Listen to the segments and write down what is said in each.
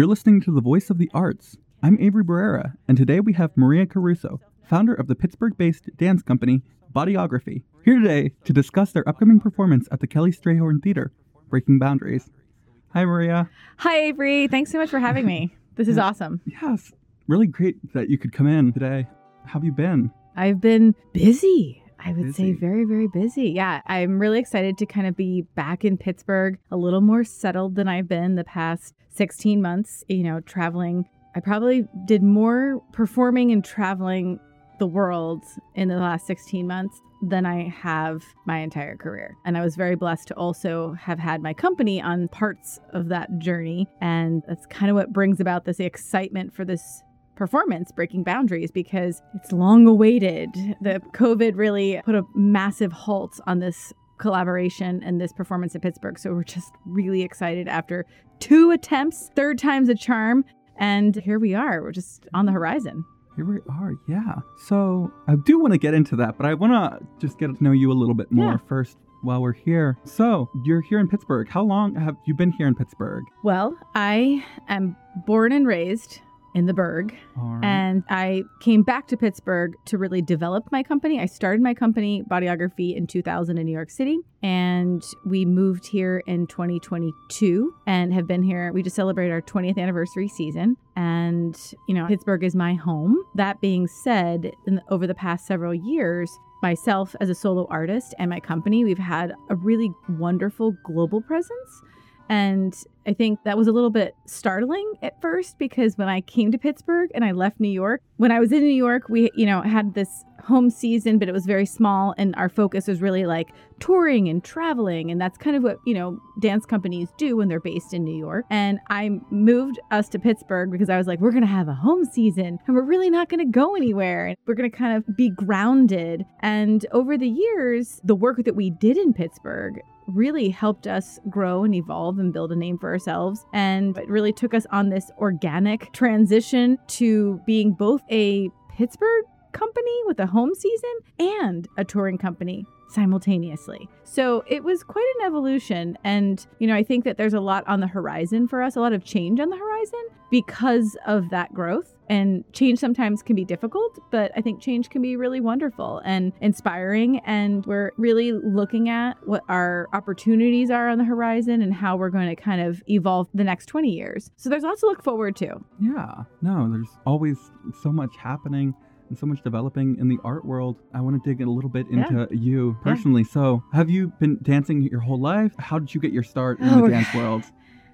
You're listening to the Voice of the Arts. I'm Avery Barrera, and today we have Maria Caruso, founder of the Pittsburgh based dance company Bodyography, here today to discuss their upcoming performance at the Kelly Strayhorn Theater, Breaking Boundaries. Hi, Maria. Hi, Avery. Thanks so much for having me. This is awesome. Yes, really great that you could come in today. How have you been? I've been busy. I would Busy. say very, very busy. Yeah, I'm really excited to kind of be back in Pittsburgh, a little more settled than I've been the past 16 months, you know, traveling. I probably did more performing and traveling the world in the last 16 months than I have my entire career. And I was very blessed to also have had my company on parts of that journey. And that's kind of what brings about this excitement for this performance breaking boundaries because it's long awaited the covid really put a massive halt on this collaboration and this performance in pittsburgh so we're just really excited after two attempts third time's a charm and here we are we're just on the horizon Here we are, yeah. So I do want to get into that, but I want to just get to know you a little bit more Yeah. first while we're here. So you're here in Pittsburgh. How long have you been here in Pittsburgh? well i am born and raised in the Burgh, right. and I came back to Pittsburgh to really develop my company. I started my company, Bodyography, in 2000 in New York City, and we moved here in 2022 and have been here. We just celebrated our 20th anniversary season, and you know, Pittsburgh is my home. That being said, in, over the past several years, myself as a solo artist and my company, we've had a really wonderful global presence. And I think that was a little bit startling at first because when I came to Pittsburgh and I left New York, when I was in New York, we, you know, had this home season, but it was very small and our focus was really like touring and traveling. And that's kind of what, you know, dance companies do when they're based in New York. And I moved us to Pittsburgh because I was like, we're going to have a home season and we're really not going to go anywhere. And we're going to kind of be grounded. And over the years, the work that we did in Pittsburgh really helped us grow and evolve and build a name for ourselves. And it really took us on this organic transition to being both a Pittsburgh company with a home season and a touring company simultaneously. So it was quite an evolution. And, you know, I think that there's a lot on the horizon for us, a lot of change on the horizon because of that growth. And change sometimes can be difficult, but I think change can be really wonderful and inspiring. And we're really looking at what our opportunities are on the horizon and how we're going to kind of evolve the next 20 years. So there's lots to look forward to. yeah, no, there's always so much happening and so much developing in the art world. I want to dig a little bit Yeah. into you Yeah. personally. So, have you been dancing your whole life? How did you get your start in Oh, the dance world?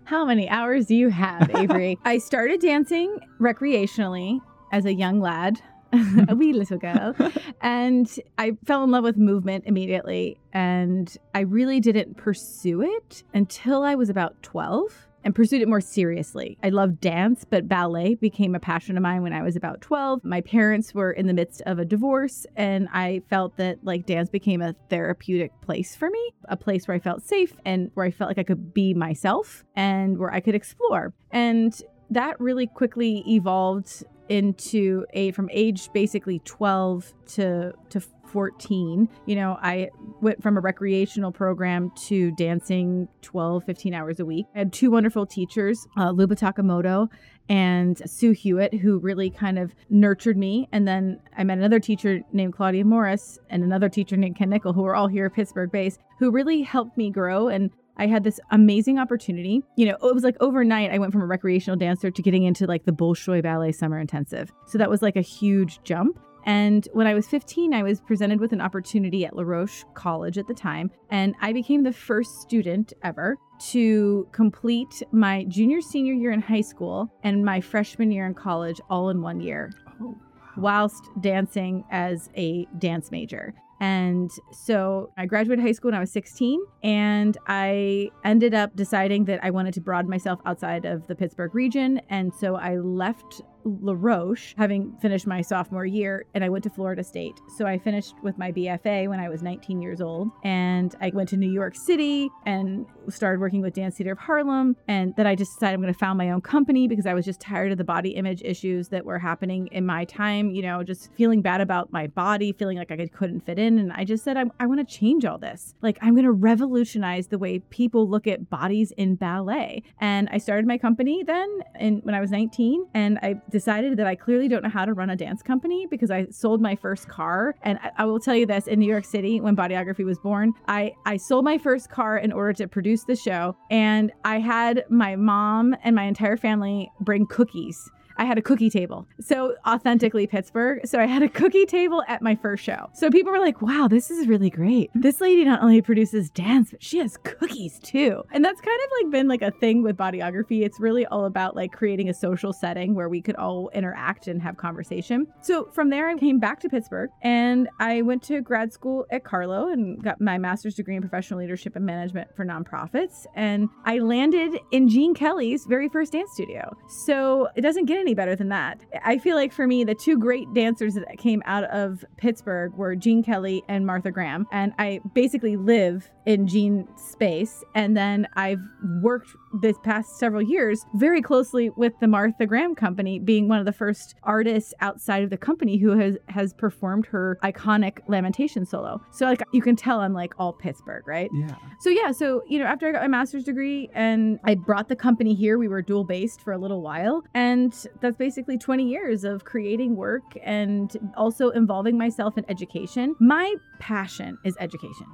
How many hours do you have, Avery? I started dancing recreationally as a young lad, a wee little girl, and I fell in love with movement immediately. And I really didn't pursue it until I was about 12 and pursued it more seriously. I loved dance, but ballet became a passion of mine when I was about 12. My parents were in the midst of a divorce, and I felt that like dance became a therapeutic place for me, a place where I felt safe and where I felt like I could be myself and where I could explore. And that really quickly evolved into a from age basically 12 to to 14 you know i went from a recreational program to dancing 12 15 hours a week. I had two wonderful teachers uh, luba takamoto and sue hewitt who really kind of nurtured me. And then i met another teacher named claudia morris and another teacher named ken nickel who are all here at pittsburgh based who really helped me grow and I had this amazing opportunity. You know, it was like overnight I went from a recreational dancer to getting into like the Bolshoi Ballet Summer Intensive. So that was like a huge jump. And when I was 15, I was presented with an opportunity at La Roche College at the time, and I became the first student ever to complete my junior senior year in high school and my freshman year in college all in one year Oh, whilst dancing as a dance major. And so I graduated high school when I was 16, and I ended up deciding that I wanted to broaden myself outside of the Pittsburgh region. And so I left LaRoche, having finished my sophomore year, and I went to Florida State. So I finished with my BFA when I was 19 years old. And I went to New York City and started working with Dance Theater of Harlem. And then I just decided I'm going to found my own company because I was just tired of the body image issues that were happening in my time, you know, just feeling bad about my body, feeling like I couldn't fit in. And I just said, I, I want to change all this. Like, I'm going to revolutionize the way people look at bodies in ballet. And I started my company then in, when I was 19. And I decided that I clearly don't know how to run a dance company because I sold my first car. And I, I will tell you this in New York City, when Bodyography was born, I, I sold my first car in order to produce the show. And I had my mom and my entire family bring cookies I had a cookie table. So authentically Pittsburgh. So I had a cookie table at my first show. So people were like, wow, this is really great. This lady not only produces dance, but she has cookies too. And that's kind of like been like a thing with bodyography. It's really all about like creating a social setting where we could all interact and have conversation. So from there, I came back to Pittsburgh and I went to grad school at Carlow and got my master's degree in professional leadership and management for nonprofits. And I landed in Gene Kelly's very first dance studio. So it doesn't get any better than that. I feel like for me, the two great dancers that came out of Pittsburgh were Gene Kelly and Martha Graham. And I basically live in Gene's space. And then I've worked this past several years very closely with the Martha Graham Company, being one of the first artists outside of the company who has has performed her iconic Lamentation solo. So like you can tell I'm like all Pittsburgh, right? Yeah. So yeah, so you know after I got my master's degree and I brought the company here, we were dual based for a little while, and that's basically 20 years of creating work and also involving myself in education. My passion is education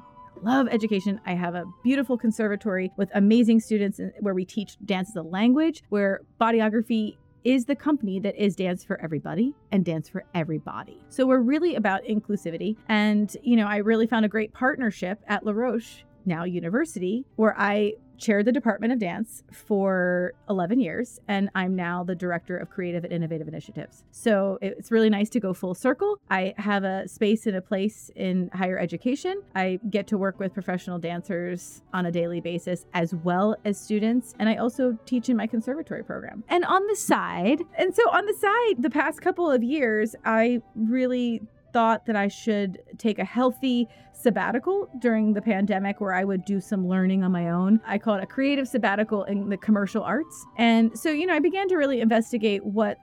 love education. I have a beautiful conservatory with amazing students uh, where we teach dance as a language, where bodyography is the company that is Dance for Everybody and Dance for Everybody. So we're really about inclusivity. And, you know, I really found a great partnership at LaRoche, now university, where I chaired the Department of Dance for 11 years, and I'm now the Director of Creative and Innovative Initiatives. So it's really nice to go full circle. I have a space and a place in higher education. I get to work with professional dancers on a daily basis as well as students, and I also teach in my conservatory program. And on the side, and so on the side, the past couple of years, I really thought that I should take a healthy sabbatical during the pandemic where I would do some learning on my own. I call it a creative sabbatical in the commercial arts. And so, you know, I began to really investigate what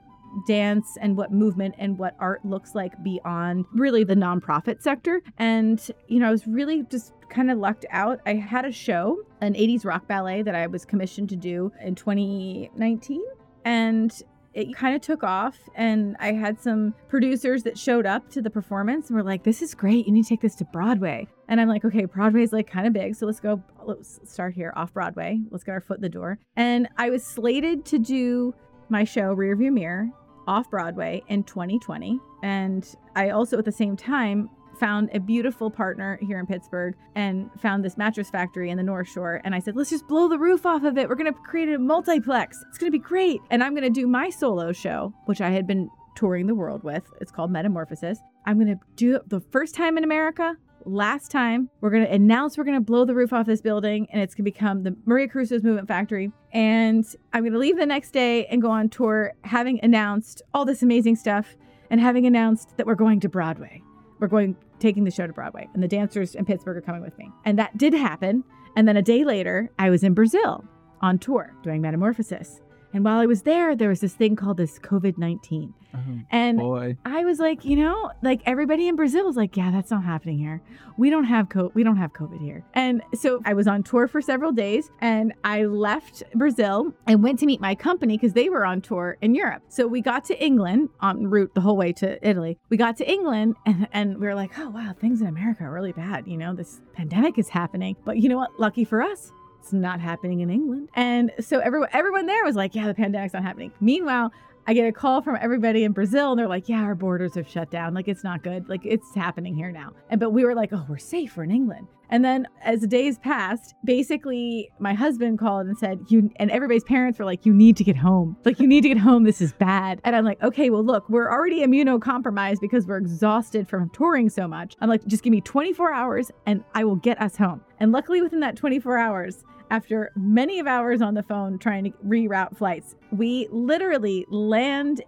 dance and what movement and what art looks like beyond really the nonprofit sector. And, you know, I was really just kind of lucked out. I had a show, an 80s rock ballet that I was commissioned to do in 2019. And it mm-hmm. kind of took off and i had some producers that showed up to the performance and were like this is great you need to take this to broadway. And i'm like okay broadway's like kind of big so let's go let's start here off broadway let's get our foot in the door. And i was slated to do my show rearview mirror off broadway in 2020 and i also at the same time found a beautiful partner here in Pittsburgh and found this mattress factory in the North Shore. And I said, let's just blow the roof off of it. We're going to create a multiplex. It's going to be great. And I'm going to do my solo show, which I had been touring the world with. It's called Metamorphosis. I'm going to do it the first time in America. Last time, we're going to announce we're going to blow the roof off this building and it's going to become the Maria Caruso's Movement Factory. And I'm going to leave the next day and go on tour, having announced all this amazing stuff and having announced that we're going to Broadway. We're going taking the show to Broadway, and the dancers in Pittsburgh are coming with me. And that did happen. And then a day later, I was in Brazil on tour doing Metamorphosis. And while I was there, there was this thing called this COVID 19. Oh, and boy. I was like, you know, like everybody in Brazil was like, yeah, that's not happening here. We don't have co- we don't have COVID here. And so I was on tour for several days and I left Brazil and went to meet my company because they were on tour in Europe. So we got to England en route the whole way to Italy. We got to England and, and we were like, oh wow, things in America are really bad. You know, this pandemic is happening. But you know what? Lucky for us, it's not happening in England. And so everyone everyone there was like, yeah, the pandemic's not happening. Meanwhile, I get a call from everybody in Brazil and they're like, yeah, our borders have shut down. Like it's not good. Like it's happening here now. And but we were like, oh, we're safe. We're in England. And then as the days passed, basically my husband called and said, You and everybody's parents were like, You need to get home. Like, you need to get home. This is bad. And I'm like, Okay, well, look, we're already immunocompromised because we're exhausted from touring so much. I'm like, just give me 24 hours and I will get us home. And luckily within that 24 hours, after many of hours on the phone trying to reroute flights, we literally land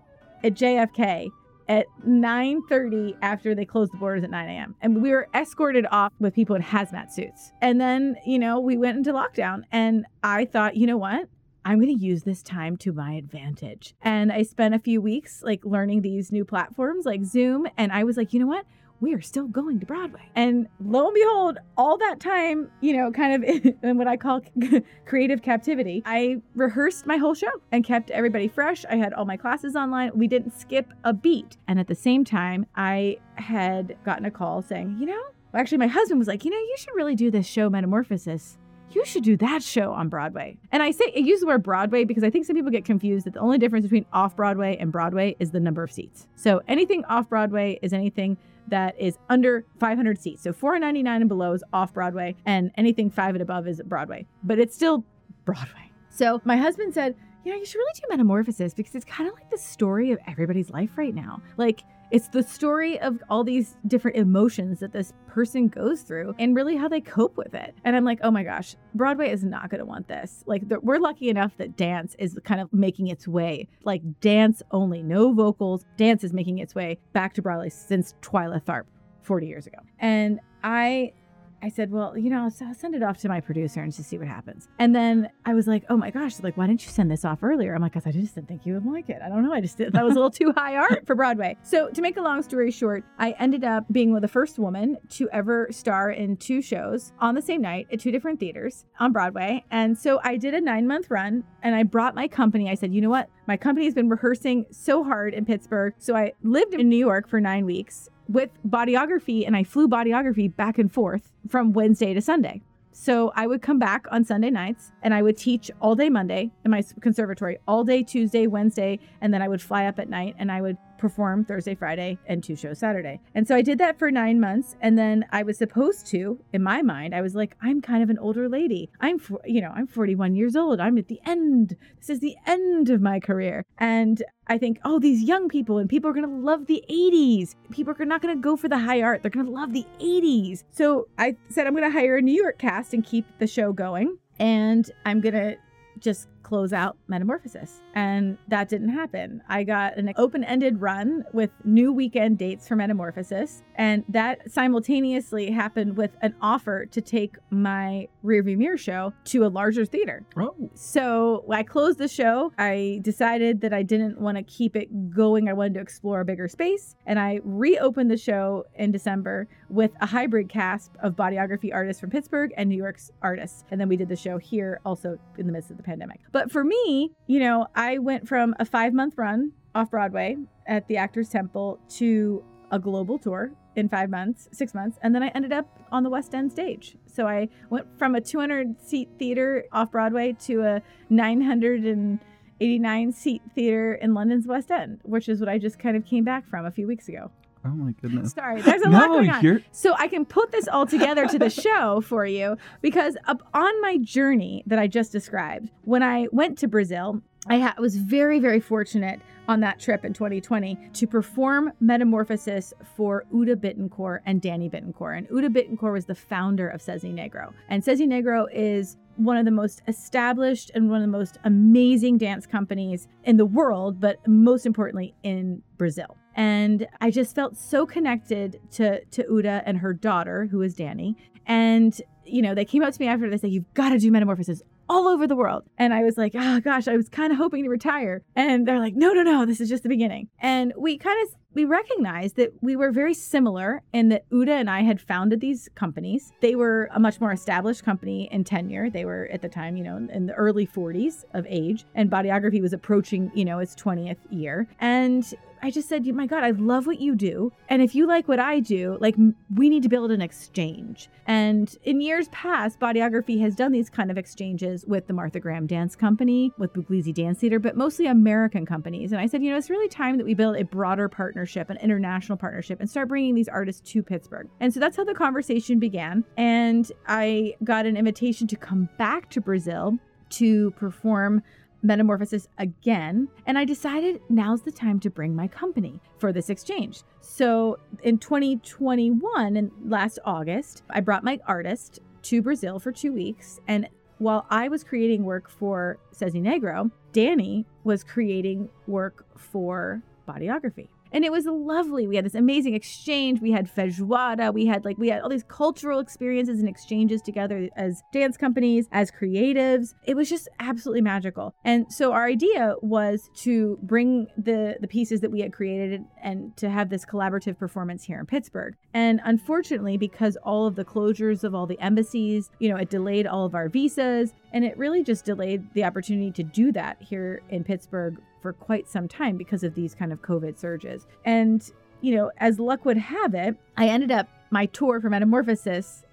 at JFK at 9.30 after they closed the borders at 9 a.m. And we were escorted off with people in hazmat suits. And then, you know, we went into lockdown and I thought, you know what? I'm going to use this time to my advantage. And I spent a few weeks like learning these new platforms like Zoom. And I was like, you know what? We are still going to Broadway. And lo and behold, all that time, you know, kind of in what I call creative captivity, I rehearsed my whole show and kept everybody fresh. I had all my classes online. We didn't skip a beat. And at the same time, I had gotten a call saying, you know, actually, my husband was like, you know, you should really do this show, Metamorphosis you should do that show on Broadway. And I say I use the word Broadway because I think some people get confused that the only difference between off Broadway and Broadway is the number of seats. So anything off Broadway is anything that is under 500 seats. So 499 and below is off Broadway, and anything five and above is Broadway. But it's still Broadway. So my husband said, you know, you should really do Metamorphosis because it's kind of like the story of everybody's life right now. Like it's the story of all these different emotions that this person goes through and really how they cope with it. And I'm like, oh my gosh, Broadway is not going to want this. Like, we're lucky enough that dance is kind of making its way, like dance only, no vocals. Dance is making its way back to Broadway since Twyla Tharp 40 years ago. And I I said, well, you know, I'll send it off to my producer and just see what happens. And then I was like, oh my gosh, like, why didn't you send this off earlier? I'm like, because I just didn't think you would like it. I don't know. I just did, that was a little too high art for Broadway. So to make a long story short, I ended up being the first woman to ever star in two shows on the same night at two different theaters on Broadway. And so I did a nine month run and I brought my company. I said, you know what? My company has been rehearsing so hard in Pittsburgh. So I lived in New York for nine weeks with bodyography and I flew bodyography back and forth from Wednesday to Sunday. So I would come back on Sunday nights and I would teach all day Monday in my conservatory, all day Tuesday, Wednesday, and then I would fly up at night and I would perform Thursday, Friday, and two shows Saturday. And so I did that for nine months. And then I was supposed to, in my mind, I was like, I'm kind of an older lady. I'm, you know, I'm 41 years old. I'm at the end. This is the end of my career. And I think, oh, these young people and people are going to love the 80s. People are not going to go for the high art. They're going to love the 80s. So I said, I'm going to hire a New York cast and keep the show going. And I'm going to just close out Metamorphosis. And that didn't happen. I got an open ended run with new weekend dates for Metamorphosis. And that simultaneously happened with an offer to take my rearview mirror show to a larger theater. Oh. So I closed the show. I decided that I didn't want to keep it going. I wanted to explore a bigger space. And I reopened the show in December with a hybrid cast of bodyography artists from Pittsburgh and New York's artists. And then we did the show here also in the midst of the pandemic. But for me, you know, I went from a five month run off Broadway at the Actors Temple to a global tour in five months, six months, and then I ended up on the West End stage. So I went from a 200 seat theater off Broadway to a 989 seat theater in London's West End, which is what I just kind of came back from a few weeks ago. Oh my goodness. Sorry, there's a no, lot going on. You're... So I can put this all together to the show for you because up on my journey that I just described, when I went to Brazil, I ha- was very, very fortunate on that trip in 2020 to perform Metamorphosis for Hulda Bittencourt and Danny Bittencourt. And Hulda Bittencourt was the founder of Cisne Negro. And Cisne Negro is one of the most established and one of the most amazing dance companies in the world, but most importantly in Brazil. And I just felt so connected to to Hulda and her daughter, who is Danny. And you know, they came up to me after they said, You've got to do metamorphosis all over the world. And I was like, oh gosh, I was kind of hoping to retire. And they're like, no, no, no, this is just the beginning. And we kind of we recognized that we were very similar in that Hulda and I had founded these companies. They were a much more established company in tenure. They were at the time, you know, in the early 40s of age, and Bodyography was approaching, you know, its 20th year. And I just said, my God, I love what you do. And if you like what I do, like we need to build an exchange. And in years past, Bodyography has done these kind of exchanges with the Martha Graham Dance Company, with Puglisi Dance Theater, but mostly American companies. And I said, you know, it's really time that we build a broader partnership, an international partnership, and start bringing these artists to Pittsburgh. And so that's how the conversation began. And I got an invitation to come back to Brazil to perform metamorphosis again, and I decided now's the time to bring my company for this exchange. So in 2021, and last August, I brought my artist to Brazil for two weeks, and while I was creating work for Cisne Negro, Danny was creating work for bodyography. And it was lovely. We had this amazing exchange. We had feijoada. We had like we had all these cultural experiences and exchanges together as dance companies, as creatives. It was just absolutely magical. And so our idea was to bring the the pieces that we had created and to have this collaborative performance here in Pittsburgh. And unfortunately, because all of the closures of all the embassies, you know, it delayed all of our visas and it really just delayed the opportunity to do that here in Pittsburgh for quite some time because of these kind of COVID surges. And, you know, as luck would have it, I ended up my tour for Metamorphosis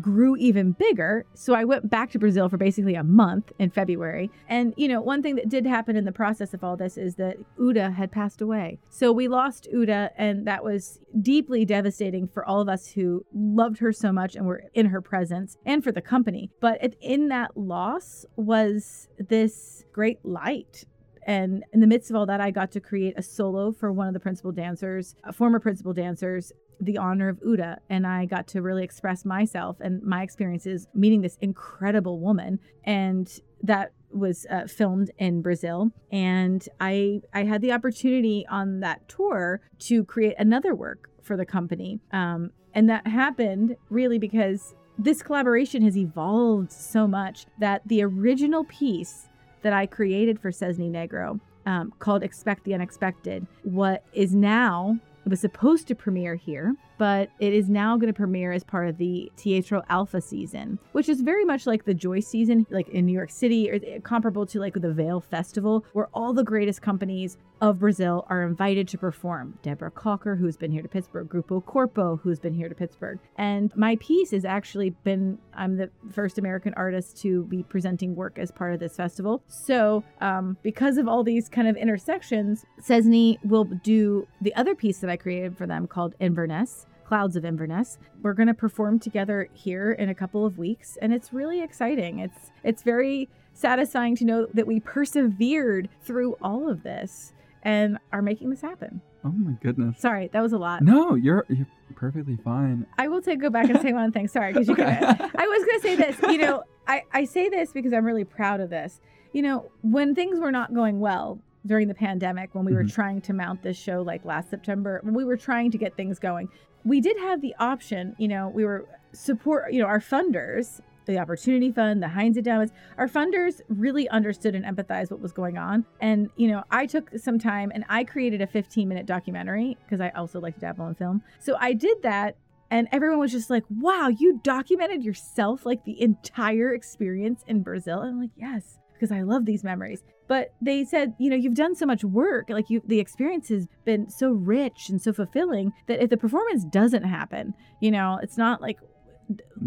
grew even bigger. So I went back to Brazil for basically a month in February. And, you know, one thing that did happen in the process of all this is that Hulda had passed away. So we lost Hulda, and that was deeply devastating for all of us who loved her so much and were in her presence and for the company. But in that loss was this great light and in the midst of all that, I got to create a solo for one of the principal dancers, a former principal dancers, the honor of Hulda. And I got to really express myself and my experiences meeting this incredible woman. And that was uh, filmed in Brazil. And I, I had the opportunity on that tour to create another work for the company. Um, and that happened really because this collaboration has evolved so much that the original piece that I created for Cisne Negro um, called Expect the Unexpected, what is now, it was supposed to premiere here but it is now going to premiere as part of the Teatro Alfa season, which is very much like the Joyce season, like in New York City, or comparable to like the Vail Festival, where all the greatest companies of Brazil are invited to perform. Deborah Colker, who's been here to Pittsburgh, Grupo Corpo, who's been here to Pittsburgh. And my piece has actually been, I'm the first American artist to be presenting work as part of this festival. So, um, because of all these kind of intersections, Cisne will do the other piece that I created for them called Inverness, Clouds of Inverness. We're going to perform together here in a couple of weeks and it's really exciting. It's it's very satisfying to know that we persevered through all of this and are making this happen. Oh my goodness. Sorry, that was a lot. No, you're you're perfectly fine. I will take go back and say one thing. Sorry, because you okay. I was gonna say this. You know, I, I say this because I'm really proud of this. You know, when things were not going well, during the pandemic when we were mm-hmm. trying to mount this show like last September when we were trying to get things going we did have the option you know we were support you know our funders the opportunity fund the heinz endowments our funders really understood and empathized what was going on. And you know i took some time and i created a 15 minute documentary because i also like to dabble in film. So i did that and everyone was just like wow you documented yourself like the entire experience in brazil? And i'm like yes because i love these memories but they said you know you've done so much work like you the experience has been so rich and so fulfilling that if the performance doesn't happen you know it's not like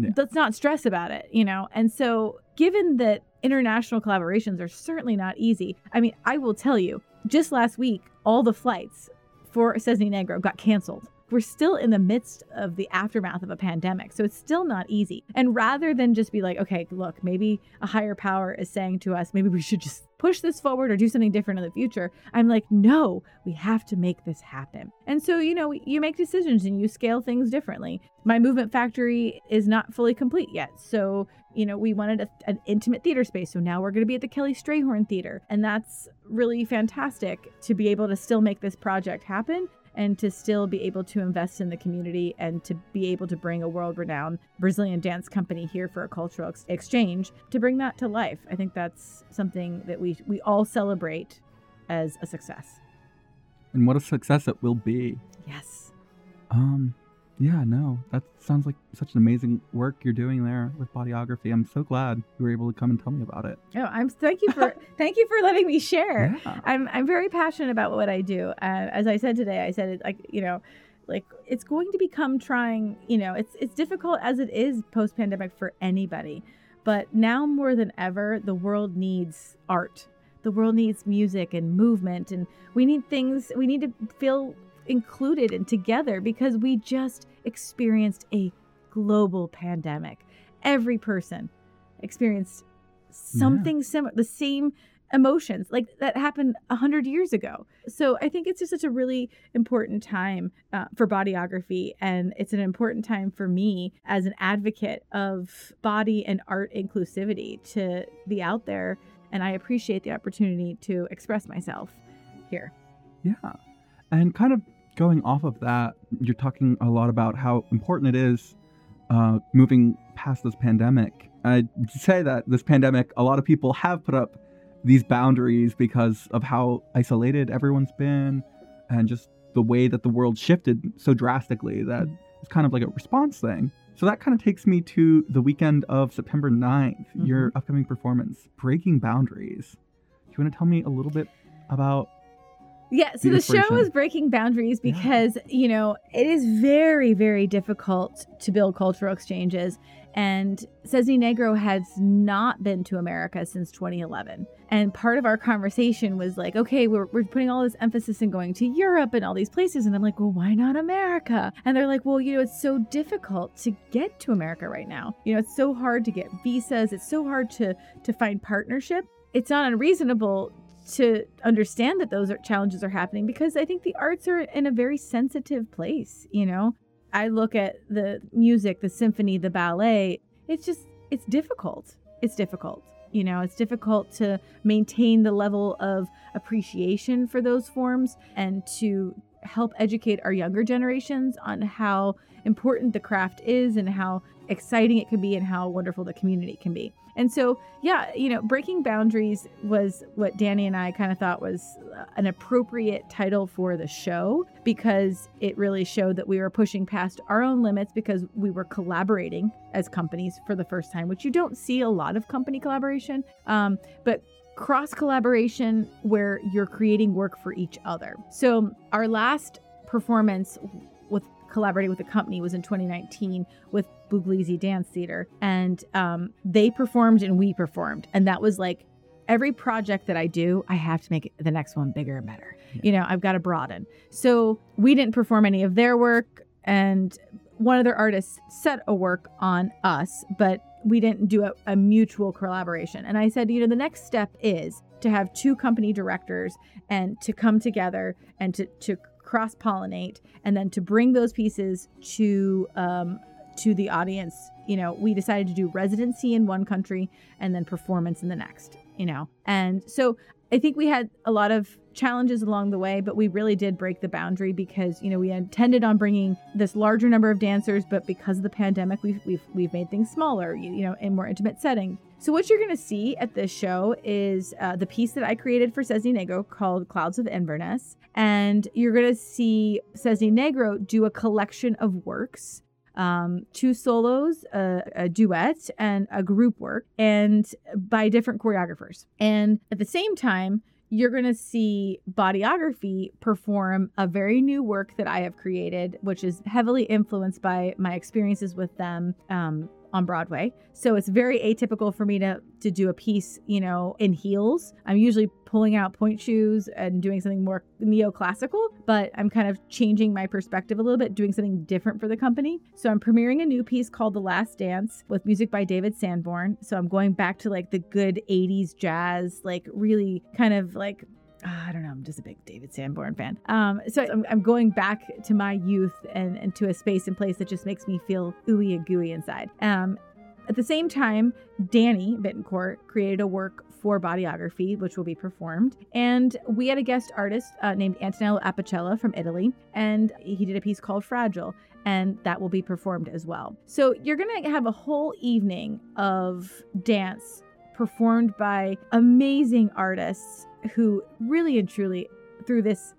yeah. let's not stress about it you know and so given that international collaborations are certainly not easy i mean i will tell you just last week all the flights for Cisne Negro got canceled we're still in the midst of the aftermath of a pandemic. So it's still not easy. And rather than just be like, okay, look, maybe a higher power is saying to us, maybe we should just push this forward or do something different in the future. I'm like, no, we have to make this happen. And so, you know, you make decisions and you scale things differently. My movement factory is not fully complete yet. So, you know, we wanted a, an intimate theater space. So now we're going to be at the Kelly Strayhorn Theater. And that's really fantastic to be able to still make this project happen and to still be able to invest in the community and to be able to bring a world renowned Brazilian dance company here for a cultural ex- exchange to bring that to life. I think that's something that we we all celebrate as a success. And what a success it will be. Yes. Um yeah, no, that sounds like such an amazing work you're doing there with bodyography. I'm so glad you were able to come and tell me about it. Oh, I'm thank you for thank you for letting me share. Yeah. I'm I'm very passionate about what I do. Uh, as I said today, I said it like you know, like it's going to become trying. You know, it's it's difficult as it is post pandemic for anybody, but now more than ever, the world needs art. The world needs music and movement, and we need things. We need to feel included and together because we just experienced a global pandemic. Every person experienced something yeah. similar, the same emotions like that happened a hundred years ago. So I think it's just such a really important time uh, for bodyography, and it's an important time for me as an advocate of body and art inclusivity to be out there. And I appreciate the opportunity to express myself here. Yeah. And kind of going off of that, you're talking a lot about how important it is uh, moving past this pandemic. I'd say that this pandemic, a lot of people have put up these boundaries because of how isolated everyone's been and just the way that the world shifted so drastically that it's kind of like a response thing. So that kind of takes me to the weekend of September 9th, mm-hmm. your upcoming performance, Breaking Boundaries. Do you want to tell me a little bit about yeah, so the, the show is breaking boundaries because, yeah. you know, it is very, very difficult to build cultural exchanges. And Cisne Negro has not been to America since 2011. And part of our conversation was like, okay, we're, we're putting all this emphasis in going to Europe and all these places. And I'm like, well, why not America? And they're like, well, you know, it's so difficult to get to America right now. You know, it's so hard to get visas. It's so hard to to find partnership. It's not unreasonable to understand that those are, challenges are happening because I think the arts are in a very sensitive place, you know. I look at the music, the symphony, the ballet, it's just it's difficult. It's difficult. You know, it's difficult to maintain the level of appreciation for those forms and to help educate our younger generations on how important the craft is and how exciting it can be and how wonderful the community can be. And so, yeah, you know, Breaking Boundaries was what Danny and I kind of thought was uh, an appropriate title for the show because it really showed that we were pushing past our own limits because we were collaborating as companies for the first time, which you don't see a lot of company collaboration. Um, but cross collaboration where you're creating work for each other. So, our last performance with collaborating with a company was in 2019 with Puglisi Dance Theater. And um, they performed and we performed. And that was like every project that I do, I have to make the next one bigger and better. Yeah. You know, I've got to broaden. So we didn't perform any of their work. And one of their artists set a work on us, but we didn't do a, a mutual collaboration. And I said, you know, the next step is to have two company directors and to come together and to, to cross pollinate and then to bring those pieces to um, to the audience you know we decided to do residency in one country and then performance in the next you know and so i think we had a lot of challenges along the way but we really did break the boundary because you know we intended on bringing this larger number of dancers but because of the pandemic we've we've, we've made things smaller you, you know in more intimate setting so what you're going to see at this show is uh, the piece that I created for Cisne Negro called Clouds of Inverness. And you're going to see Cisne Negro do a collection of works um, two solos, a, a, duet, and a group work, and by different choreographers. And at the same time, you're going to see Bodyography perform a very new work that I have created, which is heavily influenced by my experiences with them um, on Broadway. So it's very atypical for me to to do a piece, you know, in heels. I'm usually pulling out pointe shoes and doing something more neoclassical, but I'm kind of changing my perspective a little bit, doing something different for the company. So I'm premiering a new piece called The Last Dance with music by David Sanborn. So I'm going back to like the good 80s jazz, like really kind of like I don't know. I'm just a big David Sanborn fan. Um, so I'm, I'm, going back to my youth and, and to a space and place that just makes me feel ooey and gooey inside. Um, at the same time, Danny Bittencourt created a work for Bodyography, which will be performed. And we had a guest artist uh, named Antonello Apicella from Italy, and he did a piece called Fragile, and that will be performed as well. So you're going to have a whole evening of dance performed by amazing artists who really and truly, through this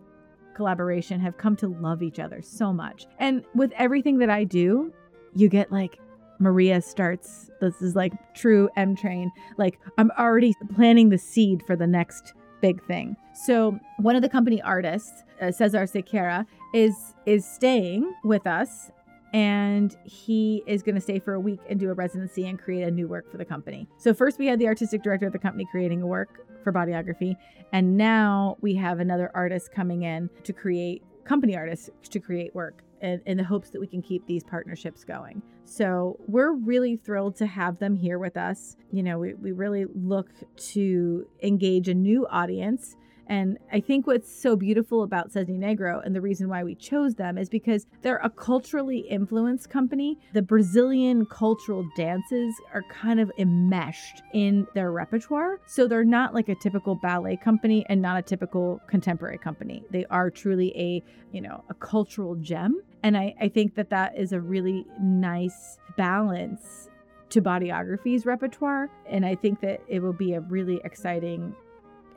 collaboration, have come to love each other so much. And with everything that I do, you get like Maria starts, this is like true M train. Like, I'm already planting the seed for the next big thing. So, one of the company artists, uh, Cesar Sequeira, is is staying with us and he is going to stay for a week and do a residency and create a new work for the company. So first we had the artistic director of the company creating a work for bodyography, and now we have another artist coming in to create company artists to create work in, in the hopes that we can keep these partnerships going. So we're really thrilled to have them here with us. You know, we, we really look to engage a new audience And I think what's so beautiful about Cisne Negro and the reason why we chose them is because they're a culturally influenced company. The Brazilian cultural dances are kind of enmeshed in their repertoire. So they're not like a typical ballet company and not a typical contemporary company. They are truly a, you know, a cultural gem. And I, I think that that is a really nice balance to Bodyography's repertoire. And I think that it will be a really exciting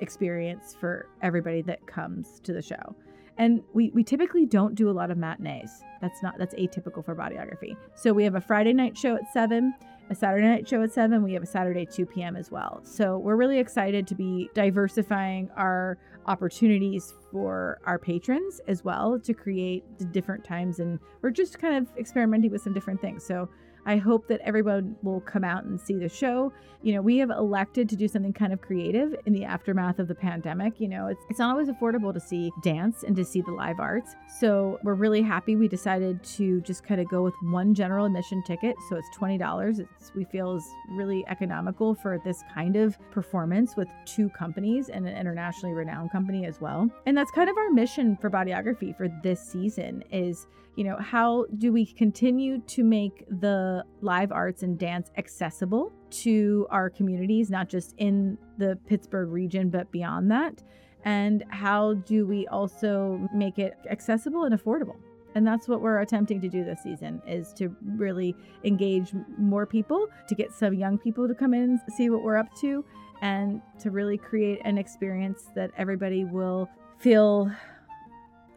experience for everybody that comes to the show. And we, we typically don't do a lot of matinees. That's not that's atypical for bodyography. So we have a Friday night show at seven, a Saturday night show at seven. We have a Saturday 2 p.m. as well. So we're really excited to be diversifying our opportunities for our patrons as well to create different times and we're just kind of experimenting with some different things. So I hope that everyone will come out and see the show. You know, we have elected to do something kind of creative in the aftermath of the pandemic. You know, it's, it's not always affordable to see dance and to see the live arts. So we're really happy we decided to just kind of go with one general admission ticket. So it's $20. It's, we feel is really economical for this kind of performance with two companies and an internationally renowned company as well. And that's kind of our mission for bodyography for this season is you know, how do we continue to make the live arts and dance accessible to our communities, not just in the Pittsburgh region, but beyond that? And how do we also make it accessible and affordable? And that's what we're attempting to do this season is to really engage more people, to get some young people to come in and see what we're up to, and to really create an experience that everybody will feel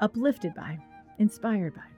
uplifted by, inspired by.